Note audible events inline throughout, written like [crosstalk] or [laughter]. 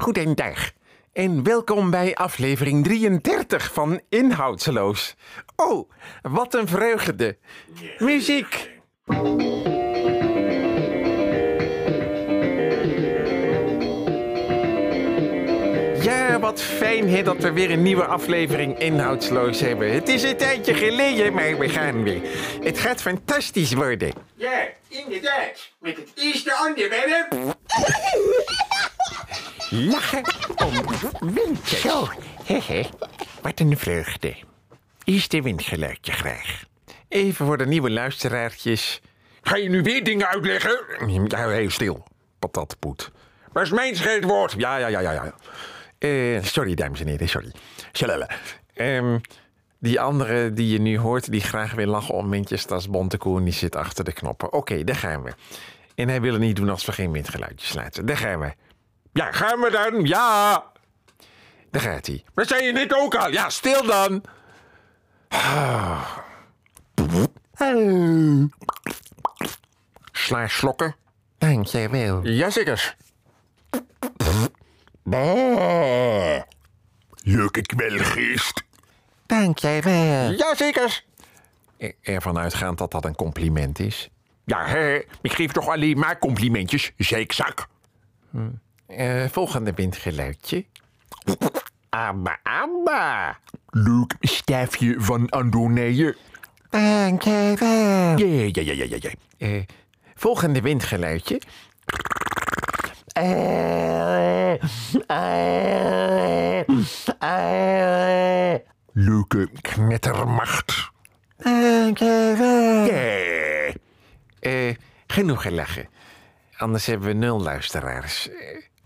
Goedendag en welkom bij aflevering 33 van Inhoudsloos. Oh, wat een vreugde. Muziek. Ja, wat fijn hè, dat we weer een nieuwe aflevering Inhoudsloos hebben. Het is een tijdje geleden, maar we gaan weer. Het gaat fantastisch worden. Ja, inderdaad. Met het eerste onderwerp. [laughs] Lachen om windjes. Zo, hehe. Wat een vreugde. Eerste windgeluidje graag. Even voor de nieuwe luisteraartjes. Ga je nu weer dingen uitleggen? Ja, heel stil. Patatpoet. Dat is mijn scheetwoord. Ja, ja, ja, ja, ja. Eh, sorry, dames en heren, sorry. Shalala. Ehm, die andere die je nu hoort, die graag wil lachen om windjes, dat is Bontekoen, die zit achter de knoppen. Oké, daar gaan we. En hij wil het niet doen als we geen windgeluidjes laten. Daar gaan we. Ja, gaan we dan? Ja. Daar gaat hij. Dat zei je net ook al. Ja, stil dan. Sla slokken. Dankjewel. Jazeker. Leuke kwelgeest. Dankjewel. Jazeker. Er- Ervan uitgaand dat dat een compliment is. Ja, hè. Ik geef toch alleen maar complimentjes, zeikzak. Eh, volgende windgeluidje. Abba, abba. Leuk staafje van Andonije. Dankjewel. Ja, ja, ja, ja, ja, ja. Eh, volgende windgeluidje. Leuke Knettermacht. Dankjewel. Ja. Eh, genoeg gelachen. Anders hebben we nul luisteraars.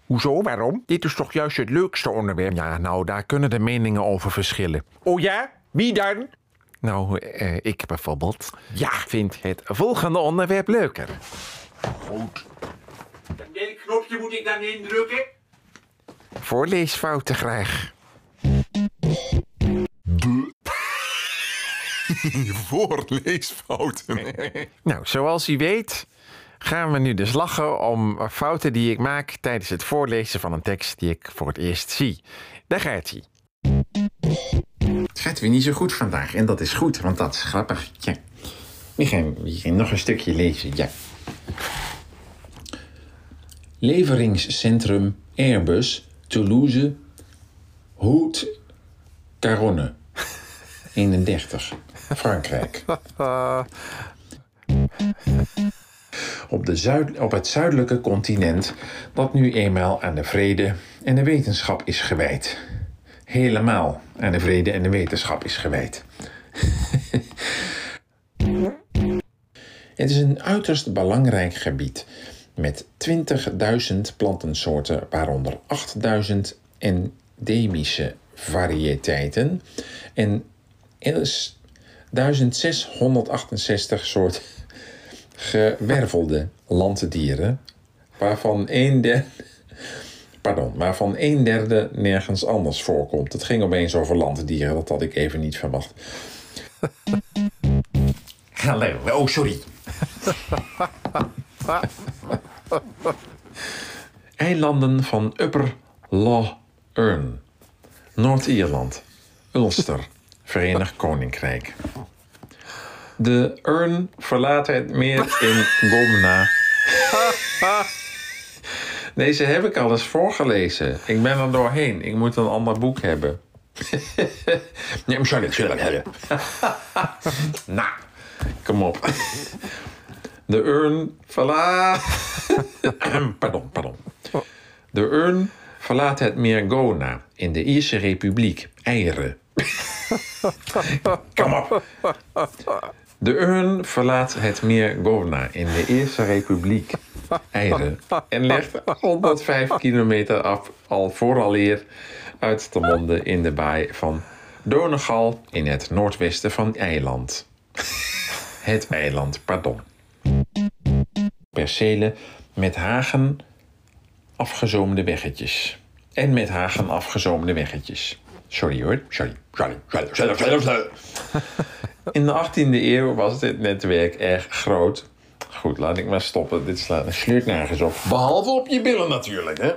Hoezo, waarom? Dit is toch juist het leukste onderwerp? ja, nou, daar kunnen de meningen over verschillen. Oh ja? Wie dan? Nou, eh, ik bijvoorbeeld Ja. vind het volgende onderwerp leuker. Goed. Welk knopje moet ik dan indrukken? Voorleesfouten graag. [laughs] Voorleesfouten. Nou, zoals u weet gaan we nu dus lachen om fouten die ik maak tijdens het voorlezen van een tekst die ik voor het eerst zie. Daar gaat hij. Het gaat weer niet zo goed vandaag en dat is goed, want dat is grappig. Ja. We gaan, we nog een stukje lezen, ja. Leveringscentrum Airbus Toulouse Hout Caronne 31 Frankrijk. [laughs] op, de zuid, op het zuidelijke continent dat nu eenmaal aan de vrede en de wetenschap is gewijd. Helemaal aan de vrede en de wetenschap is gewijd. [laughs] Het is een uiterst belangrijk gebied met 20.000 plantensoorten, waaronder 8.000 endemische variëteiten en 1668 soorten gewervelde landdieren, waarvan een derde, pardon, waarvan een derde nergens anders voorkomt. Het ging opeens over landdieren, dat had ik even niet verwacht. Hallo, oh sorry. Eilanden van Upper Lough Erne, Noord-Ierland, Ulster, Verenigd Koninkrijk. De urn verlaat het meer in Gomna. Deze heb ik al eens voorgelezen. Ik ben er doorheen. Ik moet een ander boek hebben. [laughs] nee, maar sorry, sorry, sorry. nou, kom op. De urn verlaat... [laughs] pardon, pardon. De urn verlaat het meer Gona in de Ierse Republiek, Eieren. [laughs] Kom op. De urn verlaat het meer Gona in de Eerste Republiek, Eieren, en legt 105 kilometer af al vooraleer uit te monden in de baai van Donegal in het noordwesten van eiland. Het eiland, pardon. Percelen met hagen afgezoomde weggetjes. En met hagen afgezoomde weggetjes. Sorry hoor, sorry, sorry, sorry, sorry. In de 18e eeuw was dit netwerk erg groot. Goed, laat ik maar stoppen. Dit slaat nergens op. Behalve op je billen natuurlijk, hè?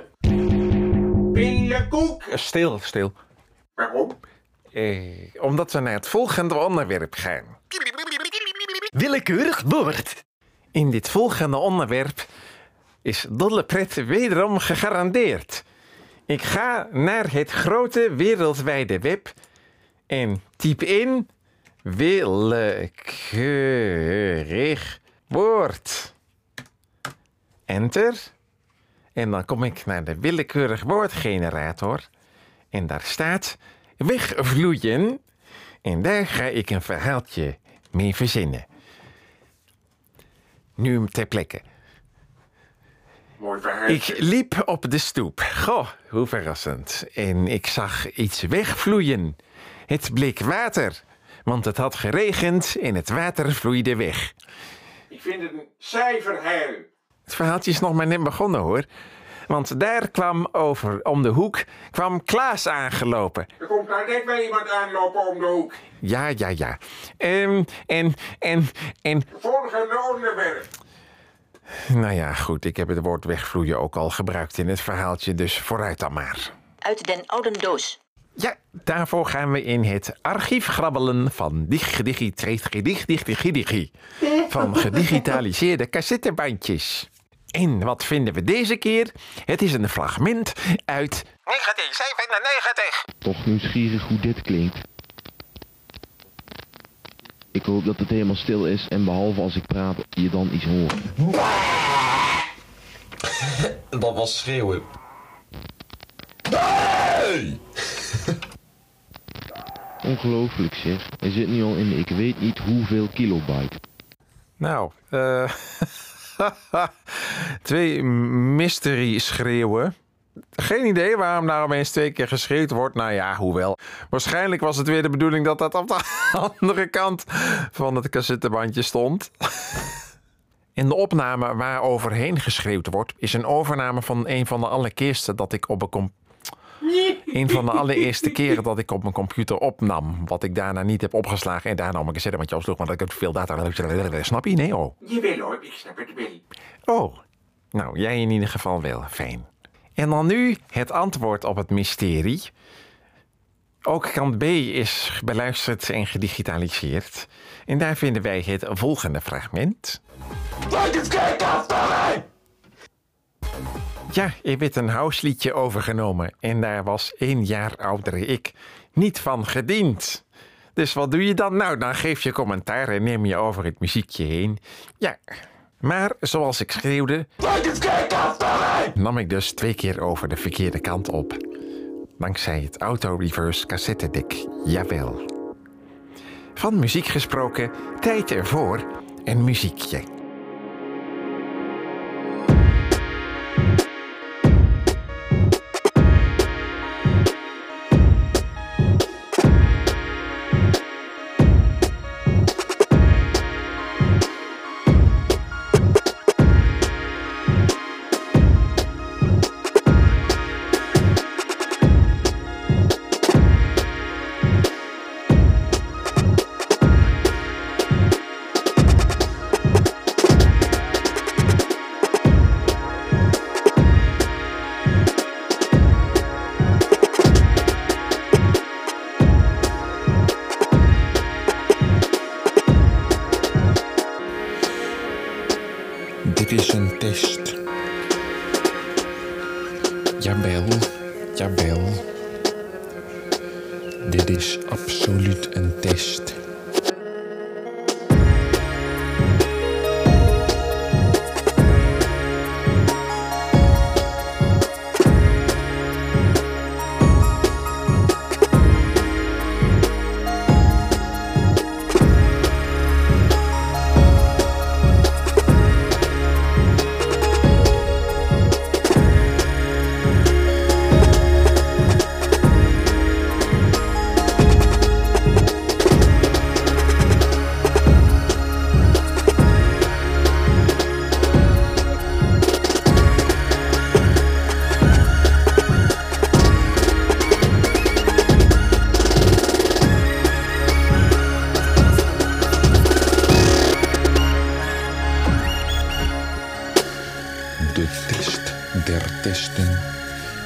een koek. Stil, stil. Waarom? Eh, omdat we naar het volgende onderwerp gaan. Willekeurig woord. In dit volgende onderwerp is dolle pret wederom gegarandeerd. Ik ga naar het grote wereldwijde web en typ in willekeurig woord. Enter. En dan kom ik naar de willekeurig woordgenerator. En daar staat wegvloeien. En daar ga ik een verhaaltje mee verzinnen. Nu ter plekke. Mooi verhaal. Ik liep op de stoep. Goh, hoe verrassend. En ik zag iets wegvloeien. Het bleek water. Want het had geregend en het water vloeide weg. Ik vind het een verhaal. Het verhaaltje is nog maar net begonnen hoor. Want daar kwam over om de hoek kwam Klaas aangelopen. Er komt daar net wel iemand aanlopen om de hoek. Ja, ja, ja. Ehm, en, en, en, Volgende onderwerp. nou ja, goed, ik heb het woord wegvloeien ook al gebruikt in het verhaaltje, dus vooruit dan maar. Uit den oude doos. Ja, daarvoor gaan we in het archief grabbelen van dig, digi. Van gedigitaliseerde cassettebandjes. En wat vinden we deze keer? Het is een fragment uit 1997. Toch nieuwsgierig hoe dit klinkt. Ik hoop dat het helemaal stil is en behalve als ik praat je dan iets hoort. Dat was schreeuwen. [laughs] Ongelooflijk zeg. Hij zit nu al in ik weet niet hoeveel kilobyte. Nou, eh [laughs] twee mystery schreeuwen. Geen idee waarom daar opeens twee keer geschreeuwd wordt. Nou ja, hoewel. Waarschijnlijk was het weer de bedoeling dat dat op de [laughs] andere kant van het cassettebandje stond. In de opname waar overheen geschreeuwd wordt, is een overname van een van de allereerste dat ik op een [laughs] een van de allereerste keren dat ik op mijn computer opnam. Wat ik daarna niet heb opgeslagen en daarna op mijn cassettebandje opsloeg, want ik heb veel data. Snap je? Nee, oh. Jawel hoor, ik snap het wel. Oh, nou, jij in ieder geval wel. Fijn. En dan nu het antwoord op het mysterie. Ook kant B is beluisterd en gedigitaliseerd. En daar vinden wij het volgende fragment. Ja, er werd een huisliedje overgenomen en daar was één jaar oudere ik niet van gediend. Dus wat doe je dan? Nou, dan geef je commentaar en neem je over het muziekje heen. Ja, maar zoals ik schreeuwde, nam ik dus twee keer over de verkeerde kant op. Dankzij het auto-reverse cassettedek, jawel. Van muziek gesproken, tijd ervoor een muziekje.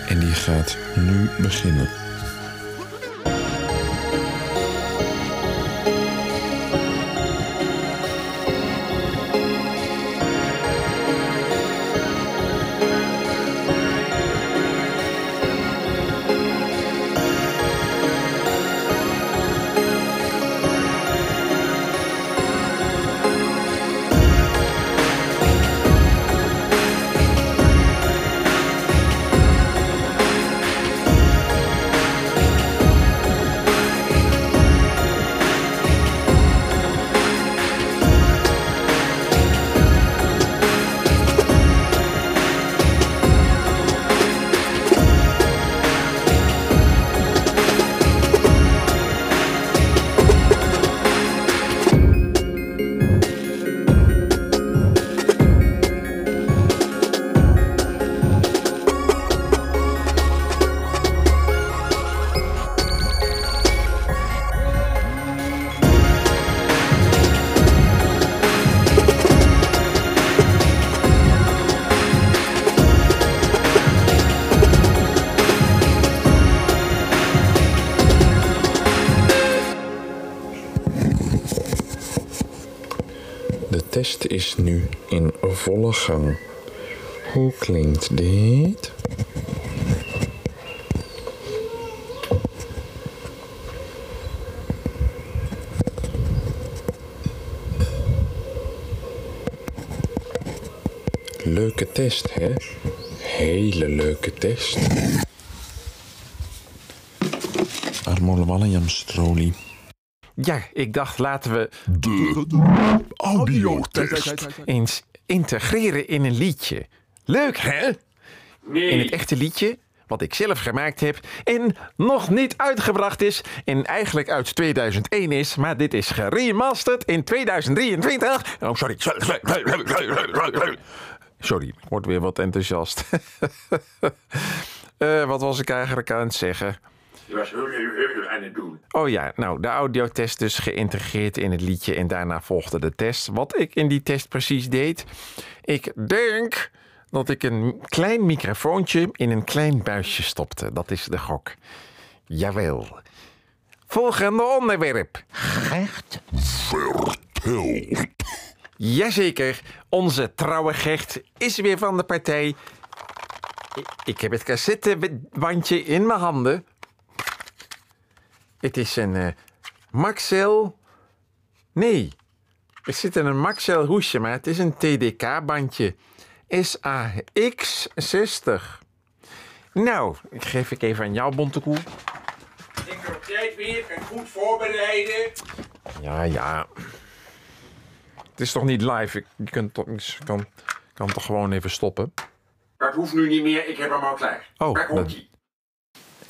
En die gaat nu beginnen. Test is nu in volle gang. Hoe klinkt dit? Leuke test, hè? Hele leuke test. Armolle Jamstrolie. Ja, ik dacht laten we Audiotest. eens integreren in een liedje. Leuk, hè? In het echte liedje, wat ik zelf gemaakt heb en nog niet uitgebracht is en eigenlijk uit 2001 is, maar dit is geremasterd in 2023. Oh, sorry. Sorry, ik word weer wat enthousiast. [laughs] Eh, wat was ik eigenlijk aan het zeggen? Je was aan het doen. Oh ja, nou, de audiotest dus geïntegreerd in het liedje en daarna volgde de test. Wat ik in die test precies deed? Ik denk dat ik een klein microfoontje in een klein buisje stopte. Dat is de gok. Jawel. Volgende onderwerp. Gert. Vertel. Jazeker, onze trouwe Gert is weer van de partij. Ik heb het cassettebandje in mijn handen. Het is een eh, Maxell. Nee, er zit in een Maxell hoesje, maar het is een TDK-bandje. SAX60. Nou, ik geef ik even aan jou, Bontekoe. Ik heb op tijd weer en goed voorbereiden. Ja, ja. Het is toch niet live? Ik je kunt toch, ik kan, kan toch gewoon even stoppen? Dat hoeft nu niet meer, ik heb hem al klaar. Oh, Daar komt dat- hij.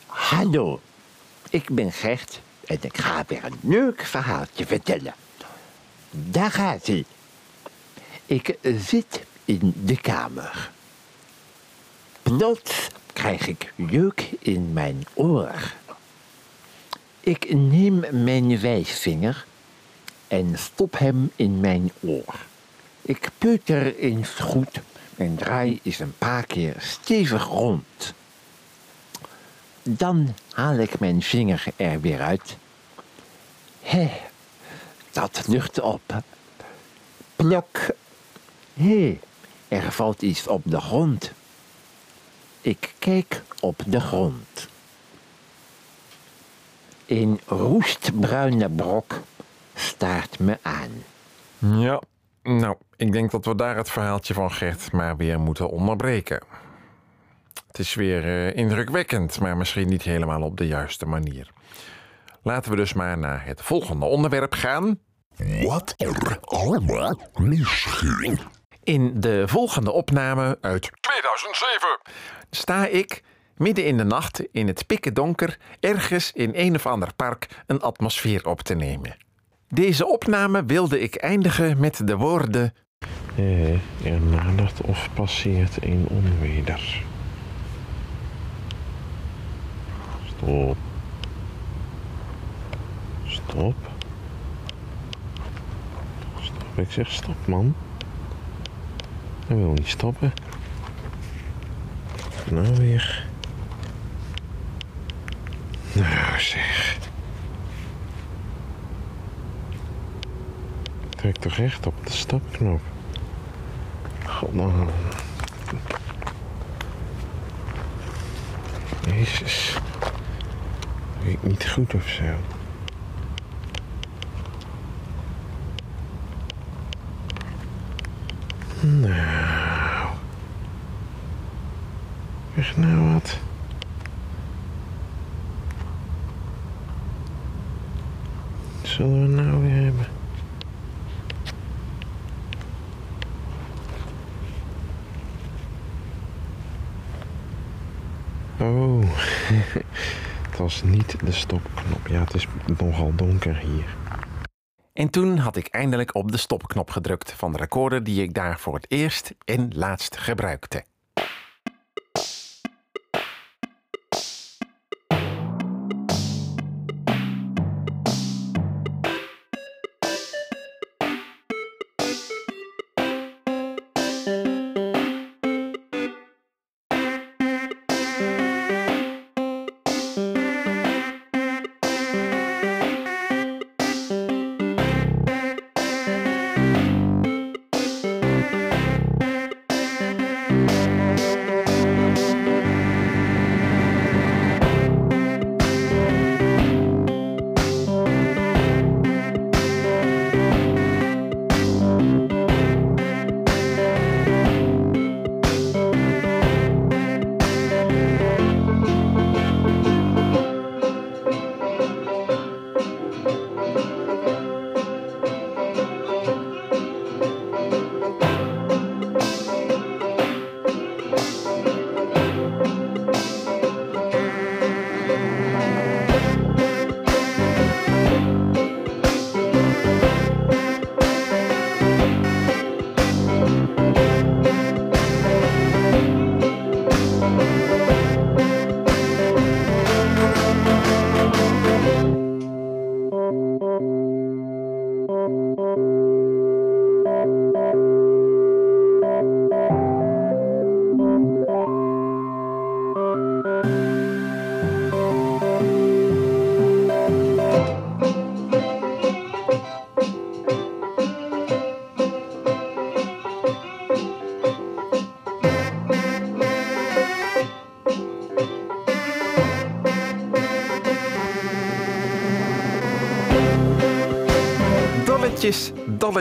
Hallo, ik ben Gert en ik ga weer een leuk verhaaltje vertellen. Daar gaat hij. Ik zit in de kamer. Plots krijg ik jeuk in mijn oor. Ik neem mijn wijsvinger en stop hem in mijn oor. Ik peuter eens goed en draai eens een paar keer stevig rond. Dan haal ik mijn vinger er weer uit. Hé, dat lucht op. Plok. Hé, er valt iets op de grond. Ik kijk op de grond. Een roestbruine brok staart me aan. Ja, nou, ik denk dat we daar het verhaaltje van Gert maar weer moeten onderbreken. Het is weer eh, indrukwekkend, maar misschien niet helemaal op de juiste manier. Laten we dus maar naar het volgende onderwerp gaan. Wat er allemaal misging. In de volgende opname uit 2007 sta ik midden in de nacht in het pikken donker ergens in een of ander park een atmosfeer op te nemen. Deze opname wilde ik eindigen met de woorden. Eh, er nadert of passeert een onweder. Stop. Stop. Ik zeg stop, man. Hij wil niet stoppen. Nou weer. zeg. Druk toch echt op de stopknop. God, nou. Jezus. Ik niet goed of zo. Nou. Zeg nou wat. Zullen we nou weer hebben? Oh, [laughs] het was niet de stopknop. Ja, het is nogal donker hier. En toen had ik eindelijk op de stopknop gedrukt van de recorder die ik daar voor het eerst en laatst gebruikte.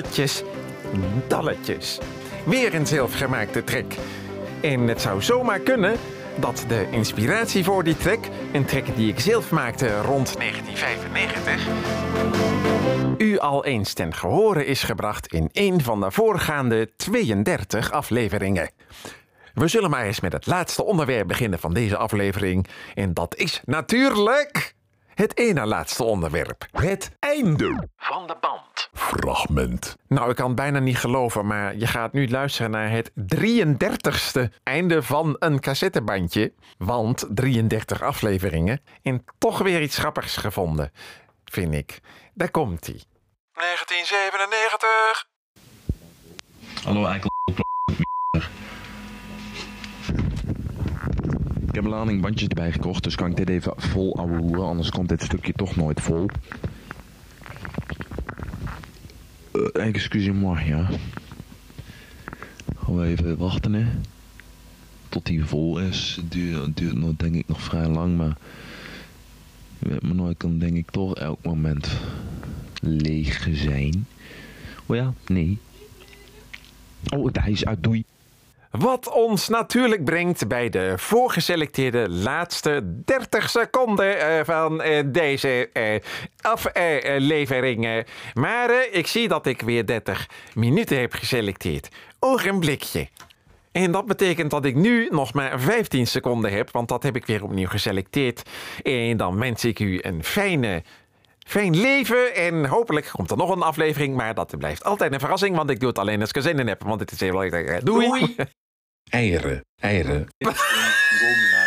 Dalletjes, dalletjes. Weer een zelfgemaakte trek. En het zou zomaar kunnen dat de inspiratie voor die trek, een trek die ik zelf maakte rond 1995, u al eens ten gehore is gebracht in een van de voorgaande 32 afleveringen. We zullen maar eens met het laatste onderwerp beginnen van deze aflevering. En dat is natuurlijk het ene laatste onderwerp. Het einde van de band. Fragment. Nou, ik kan het bijna niet geloven, maar je gaat nu luisteren naar het 33ste einde van een cassettebandje. Want 33 afleveringen. En toch weer iets grappigs gevonden, vind ik. Daar komt ie. 1997. Hallo eikel. Ik heb een lading bandjes erbij gekocht, dus kan ik dit even vol ouwehoeren, anders komt dit stukje toch nooit vol. Uh, Excusez-moi, ja. Gaan we even wachten, hè. Tot die vol is. Duurt, duurt nog, denk ik nog vrij lang, maar... Je weet maar nooit, kan denk ik toch elk moment leeg zijn. Oh ja, nee. Oh, hij is uit, doei. Wat ons natuurlijk brengt bij de voorgeselecteerde laatste 30 seconden eh, van eh, deze eh, afleveringen. Maar ik zie dat ik weer 30 minuten heb geselecteerd. Ogenblikje. En dat betekent dat ik nu nog maar 15 seconden heb, want dat heb ik weer opnieuw geselecteerd. En dan wens ik u een fijne Fijn leven en hopelijk komt er nog een aflevering. Maar dat blijft altijd een verrassing, want ik doe het alleen als ik er zin in heb. Want het is heel. Doei! Eieren. Eieren. [laughs]